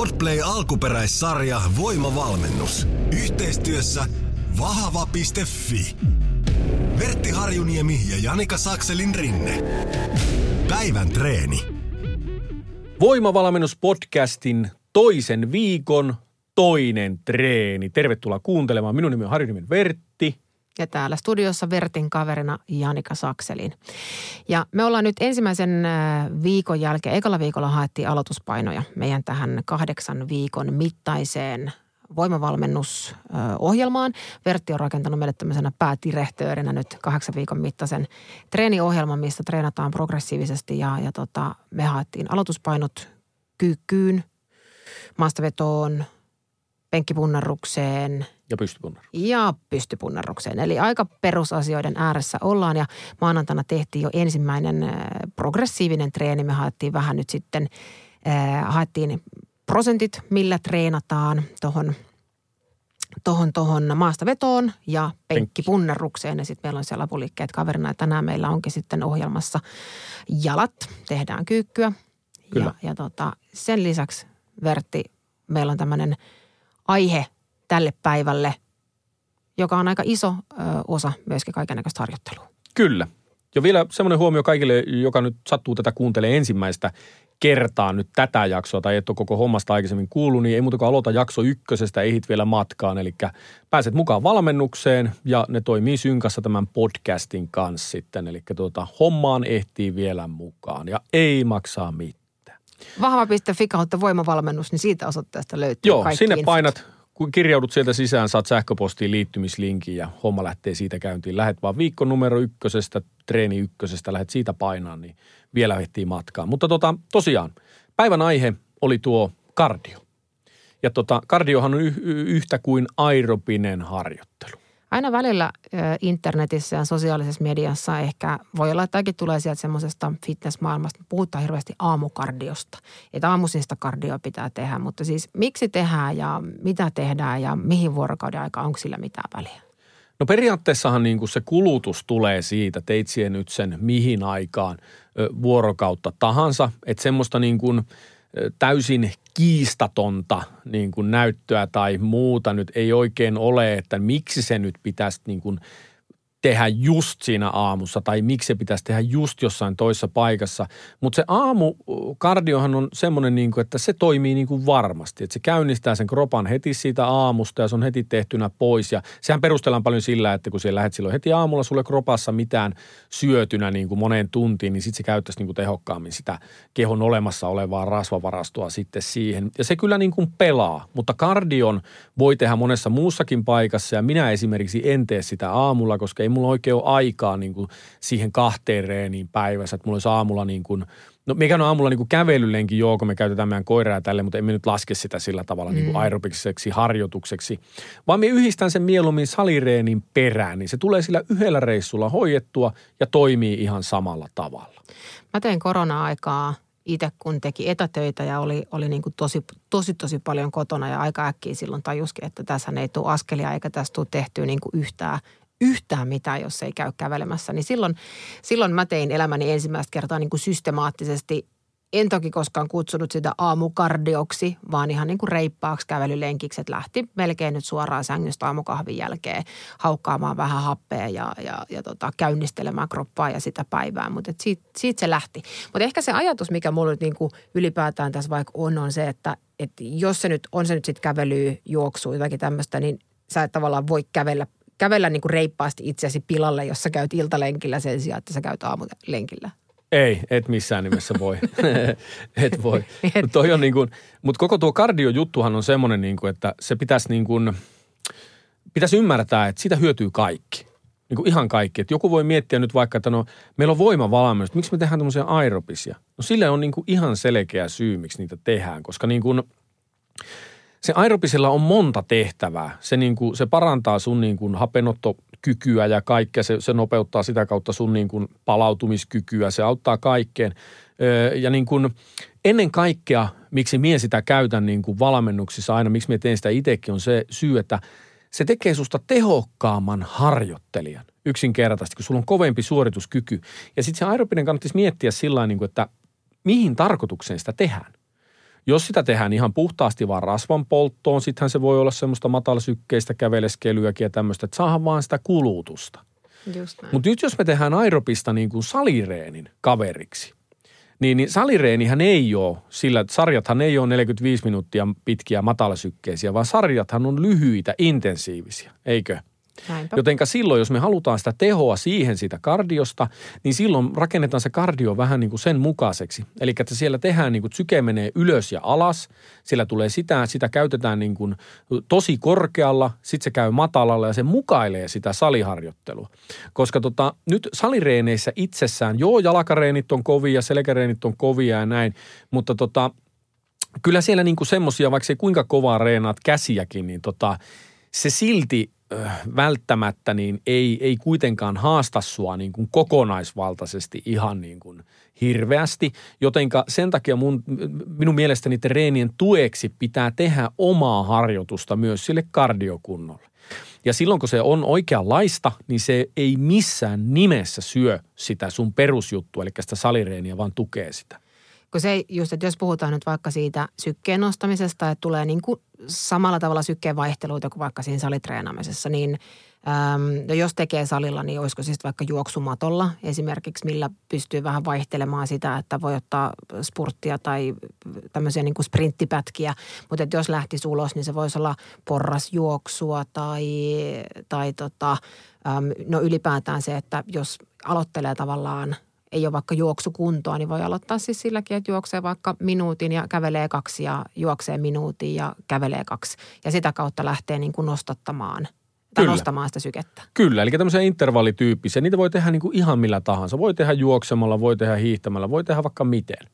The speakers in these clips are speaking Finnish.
Podplay alkuperäissarja Voimavalmennus. Yhteistyössä vahva.fi. Vertti Harjuniemi ja Janika Sakselin rinne. Päivän treeni. Voimavalmennuspodcastin toisen viikon toinen treeni. Tervetuloa kuuntelemaan. Minun nimi on Harjuniemi Vertti. Ja täällä studiossa Vertin kaverina Janika Sakselin. Ja me ollaan nyt ensimmäisen äh, viikon jälkeen, ekalla viikolla haettiin aloituspainoja meidän tähän kahdeksan viikon mittaiseen voimavalmennusohjelmaan. Vertti on rakentanut meille tämmöisenä päätirehtöörinä nyt kahdeksan viikon mittaisen treeniohjelman, mistä treenataan progressiivisesti ja, ja tota, me haettiin aloituspainot kyykkyyn, maastavetoon, penkkipunnarrukseen – Ja pystypunnar. ja pystypunnarrukseen. Eli aika perusasioiden ääressä ollaan ja maanantaina tehtiin jo ensimmäinen äh, progressiivinen treeni. Me haettiin vähän nyt sitten, äh, haettiin prosentit, millä treenataan tuohon tohon, tohon maastavetoon ja penkkipunnarrukseen. Ja sitten meillä on siellä apuliikkeet kaverina. Ja tänään meillä onkin sitten ohjelmassa jalat, tehdään kyykkyä. Kyllä. Ja, ja tota, sen lisäksi Vertti, meillä on tämmöinen aihe tälle päivälle, joka on aika iso ö, osa myöskin kaikenlaista harjoittelua. Kyllä. Ja vielä semmoinen huomio kaikille, joka nyt sattuu tätä kuuntelee ensimmäistä kertaa nyt tätä jaksoa tai et ole koko hommasta aikaisemmin kuullut, niin ei muuta kuin aloita jakso ykkösestä, ehit vielä matkaan. Eli pääset mukaan valmennukseen ja ne toimii synkassa tämän podcastin kanssa sitten. Eli tuota, hommaan ehtii vielä mukaan ja ei maksaa mitään. Vahva.fi kautta voimavalmennus, niin siitä osoitteesta löytyy Joo, kaikki sinne infot. painat, kun kirjaudut sieltä sisään, saat sähköpostiin liittymislinkin ja homma lähtee siitä käyntiin. Lähet vaan viikko numero ykkösestä, treeni ykkösestä, lähet siitä painaan, niin vielä ehtii matkaan. Mutta tota, tosiaan, päivän aihe oli tuo kardio. Ja tota, kardiohan on y- y- yhtä kuin aerobinen harjoittelu. Aina välillä internetissä ja sosiaalisessa mediassa ehkä voi olla, että tämäkin tulee sieltä semmoisesta fitnessmaailmasta. Puhutaan hirveästi aamukardiosta. Että aamuisin sitä kardioa pitää tehdä, mutta siis miksi tehdään ja mitä tehdään ja mihin vuorokauden aikaa, onko sillä mitään väliä? No periaatteessahan niin kuin se kulutus tulee siitä, teit nyt sen mihin aikaan vuorokautta tahansa. Että semmoista niin kuin täysin kiistatonta niin kuin näyttöä tai muuta. Nyt ei oikein ole, että miksi se nyt pitäisi niin kuin tehdä just siinä aamussa tai miksi se pitäisi tehdä just jossain toisessa paikassa. Mutta se aamukardiohan on semmoinen, niin kuin, että se toimii niin kuin varmasti. Että se käynnistää sen kropan heti siitä aamusta ja se on heti tehtynä pois. Ja sehän perustellaan paljon sillä, että kun siellä lähdet silloin heti aamulla sulle kropassa mitään syötynä niin kuin moneen tuntiin, niin sitten se käyttäisi niin kuin tehokkaammin sitä kehon olemassa olevaa rasvavarastoa sitten siihen. Ja se kyllä niin kuin pelaa, mutta kardion voi tehdä monessa muussakin paikassa ja minä esimerkiksi en tee sitä aamulla, koska ei mulla oikein ole aikaa niin kuin siihen kahteen reeniin päivässä, että mulla olisi aamulla niin kuin No mikä on aamulla niin kuin kävelylenkin, joo, kun me käytetään meidän koiraa tälle, mutta emme nyt laske sitä sillä tavalla niin kuin aerobiseksi harjoitukseksi. Vaan me yhdistän sen mieluummin salireenin perään, niin se tulee sillä yhdellä reissulla hoidettua ja toimii ihan samalla tavalla. Mä tein korona-aikaa itse, kun teki etätöitä ja oli, oli niin kuin tosi, tosi, tosi paljon kotona ja aika äkkiä silloin tajuskin, että tässä ei tule askelia eikä tästä tule tehtyä niin kuin yhtään, yhtään mitään, jos ei käy kävelemässä. Niin silloin, silloin mä tein elämäni ensimmäistä kertaa niin kuin systemaattisesti en toki koskaan kutsunut sitä aamukardioksi, vaan ihan niin kuin reippaaksi kävelylenkiksi, että lähti melkein nyt suoraan sängystä aamukahvin jälkeen haukkaamaan vähän happea ja, ja, ja tota, käynnistelemään kroppaa ja sitä päivää. Mutta siitä, siitä se lähti. Mutta ehkä se ajatus, mikä mulla nyt niin kuin ylipäätään tässä vaikka on, on se, että, että jos se nyt on se nyt sitten kävelyä, juoksua, jotakin tämmöistä, niin sä et tavallaan voi kävellä kävellä niin kuin reippaasti itseäsi pilalle, jos sä käyt iltalenkillä sen sijaan, että sä käyt aamulenkillä. Ei, et missään nimessä voi. et voi. Mutta toi on niin kuin, mut koko tuo kardiojuttuhan on semmoinen, niin kuin, että se pitäisi niin kuin, pitäisi ymmärtää, että siitä hyötyy kaikki. Niin kuin ihan kaikki. Että joku voi miettiä nyt vaikka, että no meillä on voimavalmennus, miksi me tehdään tämmöisiä aerobisia? No sille on niin kuin ihan selkeä syy, miksi niitä tehdään, koska niin kuin se aerobisella on monta tehtävää. Se, niin kuin, se parantaa sun niin kuin hapenottokykyä ja kaikkea. Se, se nopeuttaa sitä kautta sun niin kuin palautumiskykyä. Se auttaa kaikkeen. Öö, ja niin kuin ennen kaikkea, miksi mie sitä käytän niin kuin valmennuksissa aina, miksi mie teen sitä itsekin, on se syy, että se tekee susta tehokkaamman harjoittelijan yksinkertaisesti, kun sulla on kovempi suorituskyky. Ja sitten se aerobinen kannattaisi miettiä sillä niin kuin, että mihin tarkoitukseen sitä tehdään. Jos sitä tehdään ihan puhtaasti vaan rasvan polttoon, sittenhän se voi olla semmoista matalasykkeistä käveleskelyäkin ja tämmöistä, että saadaan vaan sitä kulutusta. Mutta nyt jos me tehdään aeropista niin kuin salireenin kaveriksi, niin, niin salireenihän ei ole sillä, että sarjathan ei ole 45 minuuttia pitkiä matalasykkeisiä, vaan sarjathan on lyhyitä, intensiivisiä, eikö? Näinpä. Jotenka silloin, jos me halutaan sitä tehoa siihen siitä kardiosta, niin silloin rakennetaan se kardio vähän niin kuin sen mukaiseksi. Eli että siellä tehdään niin kuin syke menee ylös ja alas, siellä tulee sitä, sitä käytetään niin kuin tosi korkealla, sitten se käy matalalla ja se mukailee sitä saliharjoittelua. Koska tota, nyt salireeneissä itsessään, joo jalkareenit on kovia, selkäreenit on kovia ja näin, mutta tota, kyllä siellä niin kuin semmosia, vaikka se kuinka kovaa reenaat käsiäkin, niin tota, se silti välttämättä niin ei, ei kuitenkaan haasta sua niin kuin kokonaisvaltaisesti ihan niin kuin hirveästi. Jotenka sen takia mun, minun mielestäni treenien tueksi pitää tehdä omaa harjoitusta myös sille kardiokunnolle. Ja silloin kun se on oikeanlaista, niin se ei missään nimessä syö sitä sun perusjuttua, eli sitä salireeniä, vaan tukee sitä. Kun se just, että jos puhutaan nyt vaikka siitä sykkeen nostamisesta, että tulee niin kuin samalla tavalla sykkeen vaihteluita kuin vaikka siinä salitreenaamisessa, niin äm, jos tekee salilla, niin olisiko siis vaikka juoksumatolla esimerkiksi, millä pystyy vähän vaihtelemaan sitä, että voi ottaa spurttia tai tämmöisiä niin kuin sprinttipätkiä. Mutta jos lähtisi ulos, niin se voisi olla porrasjuoksua tai, tai tota, äm, no ylipäätään se, että jos aloittelee tavallaan – ei ole vaikka juoksukuntoa, niin voi aloittaa siis silläkin, että juoksee vaikka minuutin ja kävelee kaksi ja juoksee minuutin ja kävelee kaksi. Ja sitä kautta lähtee niin kuin nostattamaan tai Kyllä. nostamaan sitä sykettä. Kyllä, eli tämmöisiä intervallityyppisiä. Niitä voi tehdä niin kuin ihan millä tahansa. Voi tehdä juoksemalla, voi tehdä hiihtämällä, voi tehdä vaikka miten.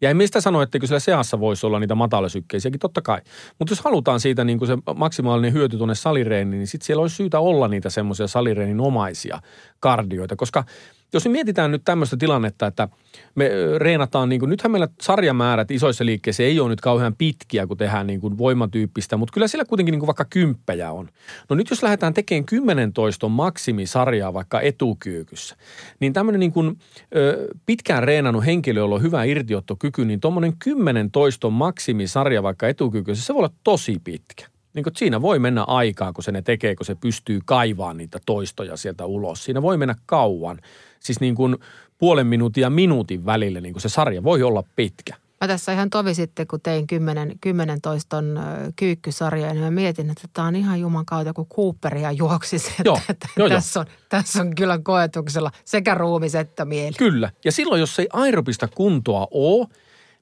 Ja ei mistä sano, että kyllä seassa voisi olla niitä matalasykkeisiäkin, totta kai. Mutta jos halutaan siitä niin kuin se maksimaalinen hyöty tuonne salireeniin, niin sitten siellä olisi syytä olla niitä semmoisia salireenin omaisia kardioita, koska – jos me mietitään nyt tämmöistä tilannetta, että me reenataan, niin kuin, nythän meillä sarjamäärät isoissa liikkeissä ei ole nyt kauhean pitkiä, kun tehdään niin kuin voimatyyppistä, mutta kyllä siellä kuitenkin niin kuin vaikka kymppejä on. No nyt jos lähdetään tekemään 10 toiston maksimisarjaa vaikka etukyykyssä, niin tämmöinen niin kuin, ö, pitkään reenannut henkilö, jolla on hyvä irtiottokyky, niin tuommoinen 10 toiston maksimisarja vaikka etukyykyssä, se voi olla tosi pitkä niin kuin, siinä voi mennä aikaa, kun se ne tekee, kun se pystyy kaivaamaan niitä toistoja sieltä ulos. Siinä voi mennä kauan. Siis niin kuin puolen minuutin ja minuutin välille niin kuin se sarja voi olla pitkä. Mä tässä ihan tovi sitten, kun tein kymmenen, kymmenen toiston kyykkysarjoja, niin mä mietin, että tämä on ihan juman kautta, kun Cooperia juoksisi. Joo, että joo, tässä, On, tässä on kyllä koetuksella sekä ruumis että mieli. Kyllä. Ja silloin, jos ei aerobista kuntoa ole,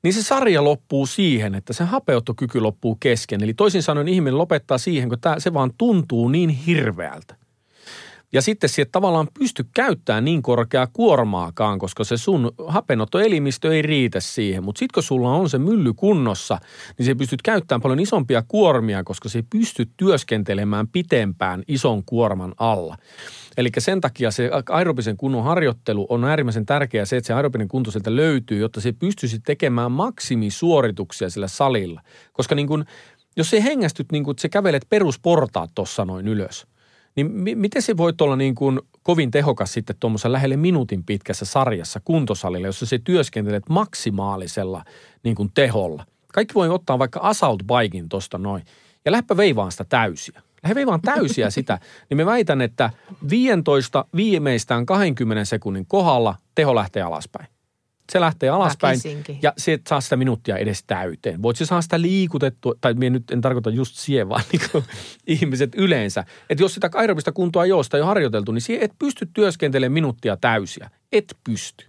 niin se sarja loppuu siihen, että se hapeuttokyky loppuu kesken. Eli toisin sanoen ihminen lopettaa siihen, kun tämä, se vaan tuntuu niin hirveältä. Ja sitten sieltä tavallaan pysty käyttämään niin korkeaa kuormaakaan, koska se sun hapenottoelimistö ei riitä siihen. Mutta sitten kun sulla on se mylly kunnossa, niin se pystyt käyttämään paljon isompia kuormia, koska se pystyt työskentelemään pitempään ison kuorman alla. Eli sen takia se aerobisen kunnon harjoittelu on äärimmäisen tärkeää se, että se aerobinen kunto sieltä löytyy, jotta se pystyisi tekemään maksimisuorituksia sillä salilla. Koska niin kun, jos se hengästyt niin kun, että sä kävelet perusportaat tuossa noin ylös, niin mi- miten se voi olla niin kuin kovin tehokas sitten tuommoisessa lähelle minuutin pitkässä sarjassa kuntosalilla, jossa se työskentelet maksimaalisella niin kuin teholla. Kaikki voi ottaa vaikka assault bikin tuosta noin ja lähdepä veivaan sitä täysiä lähde veivaan täysiä sitä, niin me väitän, että 15 viimeistään 20 sekunnin kohdalla teho lähtee alaspäin. Se lähtee alaspäin Väkisinkin. ja se saa sitä minuuttia edes täyteen. Voit se saa sitä liikutettua, tai minä nyt en tarkoita just siihen, vaan niin ihmiset yleensä. Että jos sitä aerobista kuntoa ei ole, sitä jo harjoiteltu, niin siihen et pysty työskentelemään minuuttia täysiä. Et pysty.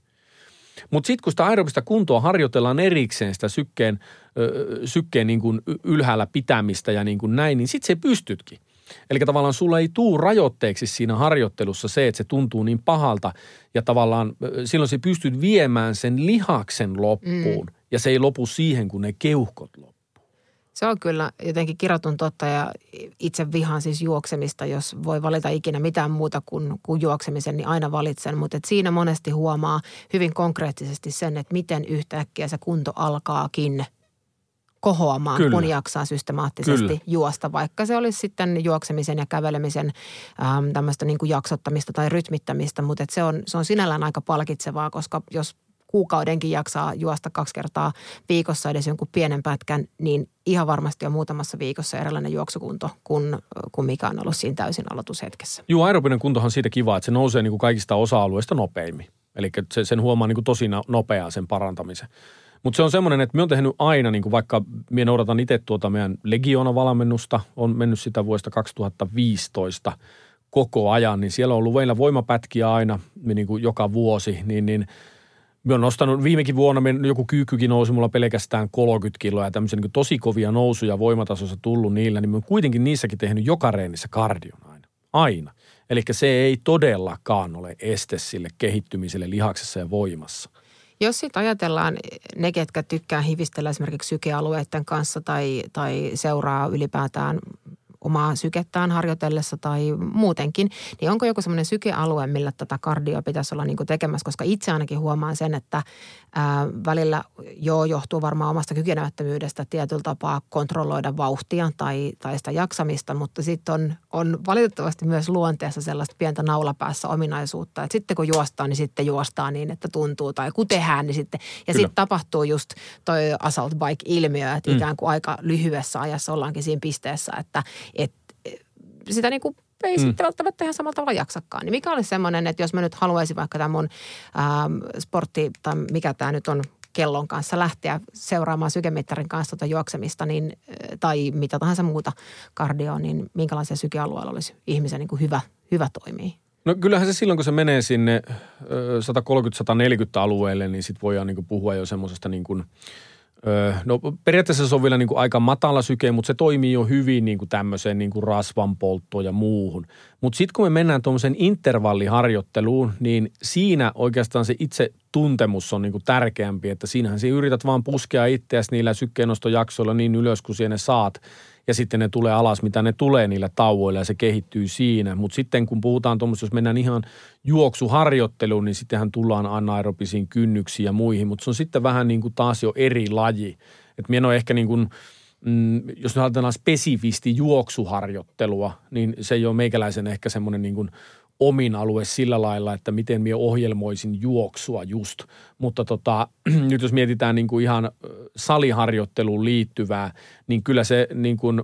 Mutta sitten kun sitä aerobista kuntoa harjoitellaan erikseen sitä sykkeen, ö, sykkeen niin kuin ylhäällä pitämistä ja niin kuin näin, niin sitten se pystytkin. Eli tavallaan sulla ei tuu rajoitteeksi siinä harjoittelussa se, että se tuntuu niin pahalta ja tavallaan silloin se pystyt viemään sen lihaksen loppuun mm. ja se ei lopu siihen, kun ne keuhkot loppuu. Se on kyllä jotenkin kirotun totta ja itse vihaan siis juoksemista. Jos voi valita ikinä mitään muuta kuin, kuin juoksemisen, niin aina valitsen. Mutta siinä monesti huomaa hyvin konkreettisesti sen, että miten yhtäkkiä se kunto alkaakin kohoamaan, Kyllä. kun jaksaa systemaattisesti Kyllä. juosta. Vaikka se olisi sitten juoksemisen ja kävelemisen äm, tämmöistä niin kuin jaksottamista tai rytmittämistä, mutta se on, se on sinällään aika palkitsevaa, koska jos kuukaudenkin jaksaa juosta kaksi kertaa viikossa edes jonkun pienen pätkän, niin ihan varmasti on muutamassa viikossa erilainen juoksukunto kuin, kuin mikä on ollut siinä täysin aloitushetkessä. Joo, aerobinen kuntohan on siitä kiva, että se nousee niin kuin kaikista osa-alueista nopeimmin. Eli se, sen huomaa niin kuin tosi nopeaa sen parantamisen. Mutta se on semmoinen, että me on tehnyt aina, niin kuin vaikka minä noudatan itse tuota meidän Legiona-valmennusta, on mennyt sitä vuodesta 2015 koko ajan, niin siellä on ollut meillä voimapätkiä aina niin kuin joka vuosi, niin, niin Mä oon nostanut viimekin vuonna, joku kyykkykin nousi mulla pelkästään 30 kiloa ja tämmöisiä niin tosi kovia nousuja voimatasossa tullut niillä, niin mä oon kuitenkin niissäkin tehnyt joka reenissä kardion aina. Aina. Eli se ei todellakaan ole este sille kehittymiselle lihaksessa ja voimassa. Jos sitten ajatellaan ne, ketkä tykkää hivistellä esimerkiksi sykealueiden kanssa tai, tai seuraa ylipäätään omaa sykettään harjoitellessa tai muutenkin, niin onko joku semmoinen sykealue, millä tätä kardio pitäisi olla niin kuin tekemässä? Koska itse ainakin huomaan sen, että ää, välillä jo johtuu varmaan omasta kykenemättömyydestä tietyllä tapaa kontrolloida vauhtia tai, tai sitä jaksamista, mutta sitten on, on valitettavasti myös luonteessa sellaista pientä naulapäässä ominaisuutta, että sitten kun juostaan, niin sitten juostaan niin, että tuntuu, tai kun tehdään, niin sitten, ja sitten tapahtuu just toi assault bike-ilmiö, että mm. ikään kuin aika lyhyessä ajassa ollaankin siinä pisteessä, että et, sitä niin kuin ei mm. sitten välttämättä ihan samalla tavalla jaksakaan. Niin mikä olisi semmoinen, että jos mä nyt haluaisin vaikka tämän mun ähm, sportti tai mikä tämä nyt on kellon kanssa lähteä seuraamaan sykemittarin kanssa tuota juoksemista niin, äh, tai mitä tahansa muuta kardioa, niin minkälaisia sykealueella olisi ihmisen niin kuin hyvä, hyvä toimia? No kyllähän se silloin, kun se menee sinne 130-140 alueelle, niin sitten voidaan niin puhua jo semmoisesta niin kuin – no periaatteessa se on vielä niin kuin aika matala syke, mutta se toimii jo hyvin niin kuin tämmöiseen niin kuin rasvanpolttoon ja muuhun. Mutta sitten kun me mennään tuommoisen intervalliharjoitteluun, niin siinä oikeastaan se itse tuntemus on niin kuin tärkeämpi, että siinähän se yrität vaan puskea itseäsi niillä sykkeenostojaksoilla niin ylös kuin sinne saat – ja sitten ne tulee alas, mitä ne tulee niillä tauoilla ja se kehittyy siinä. Mutta sitten kun puhutaan tuommoista, jos mennään ihan juoksuharjoitteluun, niin sittenhän tullaan anaerobisiin kynnyksiin ja muihin, mutta se on sitten vähän niin kuin taas jo eri laji. Että minä en ehkä niin kuin, mm, jos ajatellaan spesifisti juoksuharjoittelua, niin se ei ole meikäläisen ehkä semmoinen niin kuin – omin alue sillä lailla, että miten minä ohjelmoisin juoksua just. Mutta tota, nyt jos mietitään niin kuin ihan saliharjoitteluun liittyvää, niin kyllä se niin kuin,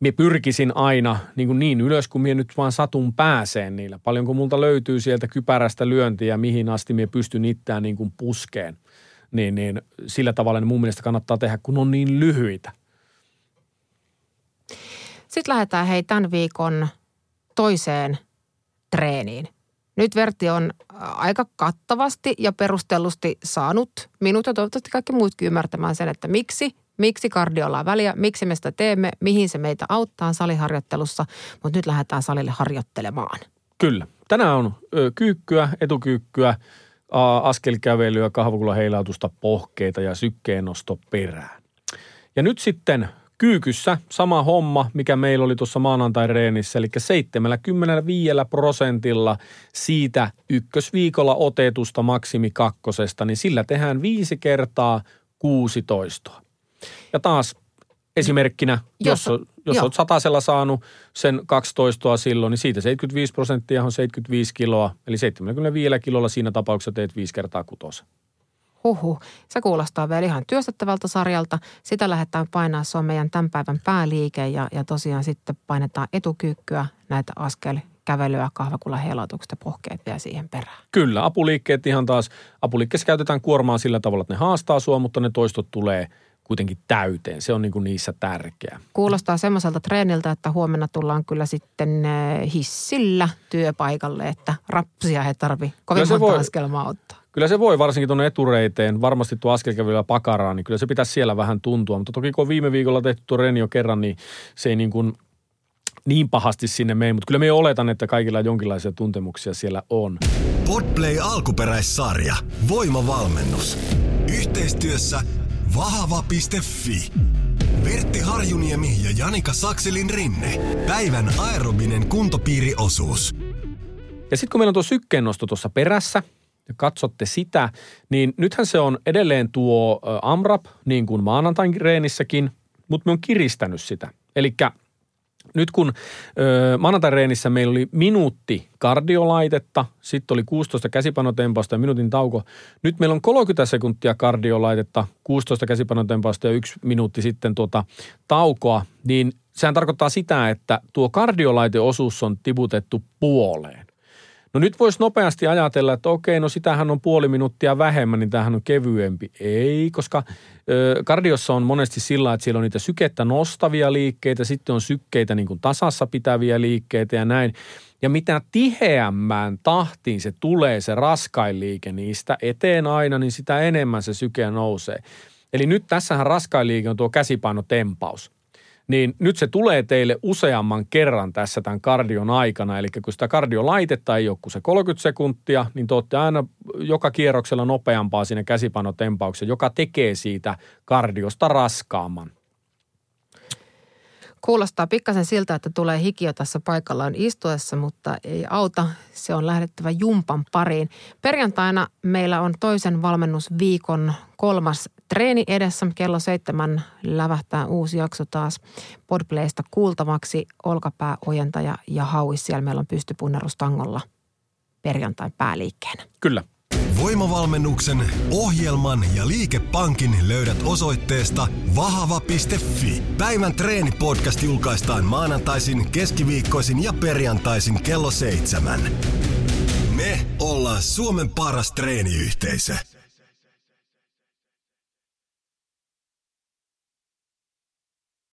minä pyrkisin aina niin, kuin niin ylös, kun minä nyt vaan satun pääseen niillä. Paljonko multa löytyy sieltä kypärästä lyöntiä, mihin asti minä pystyn itseään niin kuin puskeen. Niin, niin sillä tavalla niin mun mielestä kannattaa tehdä, kun on niin lyhyitä. Sitten lähdetään hei tämän viikon toiseen treeniin. Nyt Vertti on aika kattavasti ja perustellusti saanut minut ja toivottavasti kaikki muutkin ymmärtämään sen, että miksi, miksi kardiolla on väliä, miksi me sitä teemme, mihin se meitä auttaa saliharjoittelussa, mutta nyt lähdetään salille harjoittelemaan. Kyllä. Tänään on kyykkyä, etukyykkyä, askelkävelyä, kahvakulla heilautusta, pohkeita ja sykkeenosto perään. Ja nyt sitten Kyykyssä. Sama homma, mikä meillä oli tuossa maanantai-reenissä, eli 75 prosentilla siitä ykkösviikolla otetusta maksimi kakkosesta, niin sillä tehdään viisi kertaa 16. Ja taas esimerkkinä, jos, jos, jos olet satasella saanut sen 12 silloin, niin siitä 75 prosenttia on 75 kiloa, eli 75 kilolla siinä tapauksessa teet viisi kertaa kutosen huhu, se kuulostaa vielä ihan työstettävältä sarjalta. Sitä lähdetään painaa, se on meidän tämän päivän pääliike ja, ja tosiaan sitten painetaan etukyykkyä näitä askel kävelyä, kahvakulla helautukset ja pohkeet vielä siihen perään. Kyllä, apuliikkeet ihan taas, apuliikkeessa käytetään kuormaa sillä tavalla, että ne haastaa sua, mutta ne toistot tulee kuitenkin täyteen. Se on niin kuin niissä tärkeä. Kuulostaa semmoiselta treeniltä, että huomenna tullaan kyllä sitten eh, hissillä työpaikalle, että rappsia ei tarvi kovin monta voi, askelmaa ottaa. Kyllä se voi varsinkin tuonne etureiteen, varmasti tuo askelkävelyä pakaraan, niin kyllä se pitäisi siellä vähän tuntua. Mutta toki kun viime viikolla tehty tuo jo kerran, niin se ei niin kuin niin pahasti sinne mene, mutta kyllä me oletan, että kaikilla jonkinlaisia tuntemuksia siellä on. Podplay alkuperäissarja. Voimavalmennus. Yhteistyössä vahva.fi. Vertti Harjuniemi ja Janika Sakselin rinne. Päivän aerobinen kuntopiiriosuus. Ja sitten kun meillä on tuo sykkeennosto tuossa perässä – ja katsotte sitä, niin nythän se on edelleen tuo AMRAP, niin kuin maanantain reenissäkin, mutta me on kiristänyt sitä. Eli nyt kun ö, maanantai-reenissä meillä oli minuutti kardiolaitetta, sitten oli 16 käsipanotempausta ja minuutin tauko. Nyt meillä on 30 sekuntia kardiolaitetta, 16 käsipanotempausta ja yksi minuutti sitten tuota taukoa, niin sehän tarkoittaa sitä, että tuo kardiolaiteosuus on tiputettu puoleen. No nyt voisi nopeasti ajatella, että okei, no sitähän on puoli minuuttia vähemmän, niin tämähän on kevyempi. Ei, koska ö, kardiossa on monesti sillä, että siellä on niitä sykettä nostavia liikkeitä, sitten on sykkeitä niin kuin tasassa pitäviä liikkeitä ja näin. Ja mitä tiheämmään tahtiin se tulee, se raskain liike niistä eteen aina, niin sitä enemmän se syke nousee. Eli nyt tässähän raskain liike on tuo käsipainotempaus niin nyt se tulee teille useamman kerran tässä tämän kardion aikana. Eli kun sitä kardiolaitetta ei ole kuin se 30 sekuntia, niin te olette aina joka kierroksella nopeampaa siinä käsipanotempauksessa, joka tekee siitä kardiosta raskaamman. Kuulostaa pikkasen siltä, että tulee hikio tässä paikallaan istuessa, mutta ei auta. Se on lähdettävä jumpan pariin. Perjantaina meillä on toisen valmennusviikon kolmas treeni edessä. Kello seitsemän lävähtää uusi jakso taas Podplaysta kuultavaksi. Olkapää, ojentaja ja hauis. Siellä meillä on pystypunnerustangolla perjantain pääliikkeenä. Kyllä. Voimavalmennuksen, ohjelman ja liikepankin löydät osoitteesta vahava.fi. Päivän treenipodcast julkaistaan maanantaisin, keskiviikkoisin ja perjantaisin kello seitsemän. Me ollaan Suomen paras treeniyhteisö.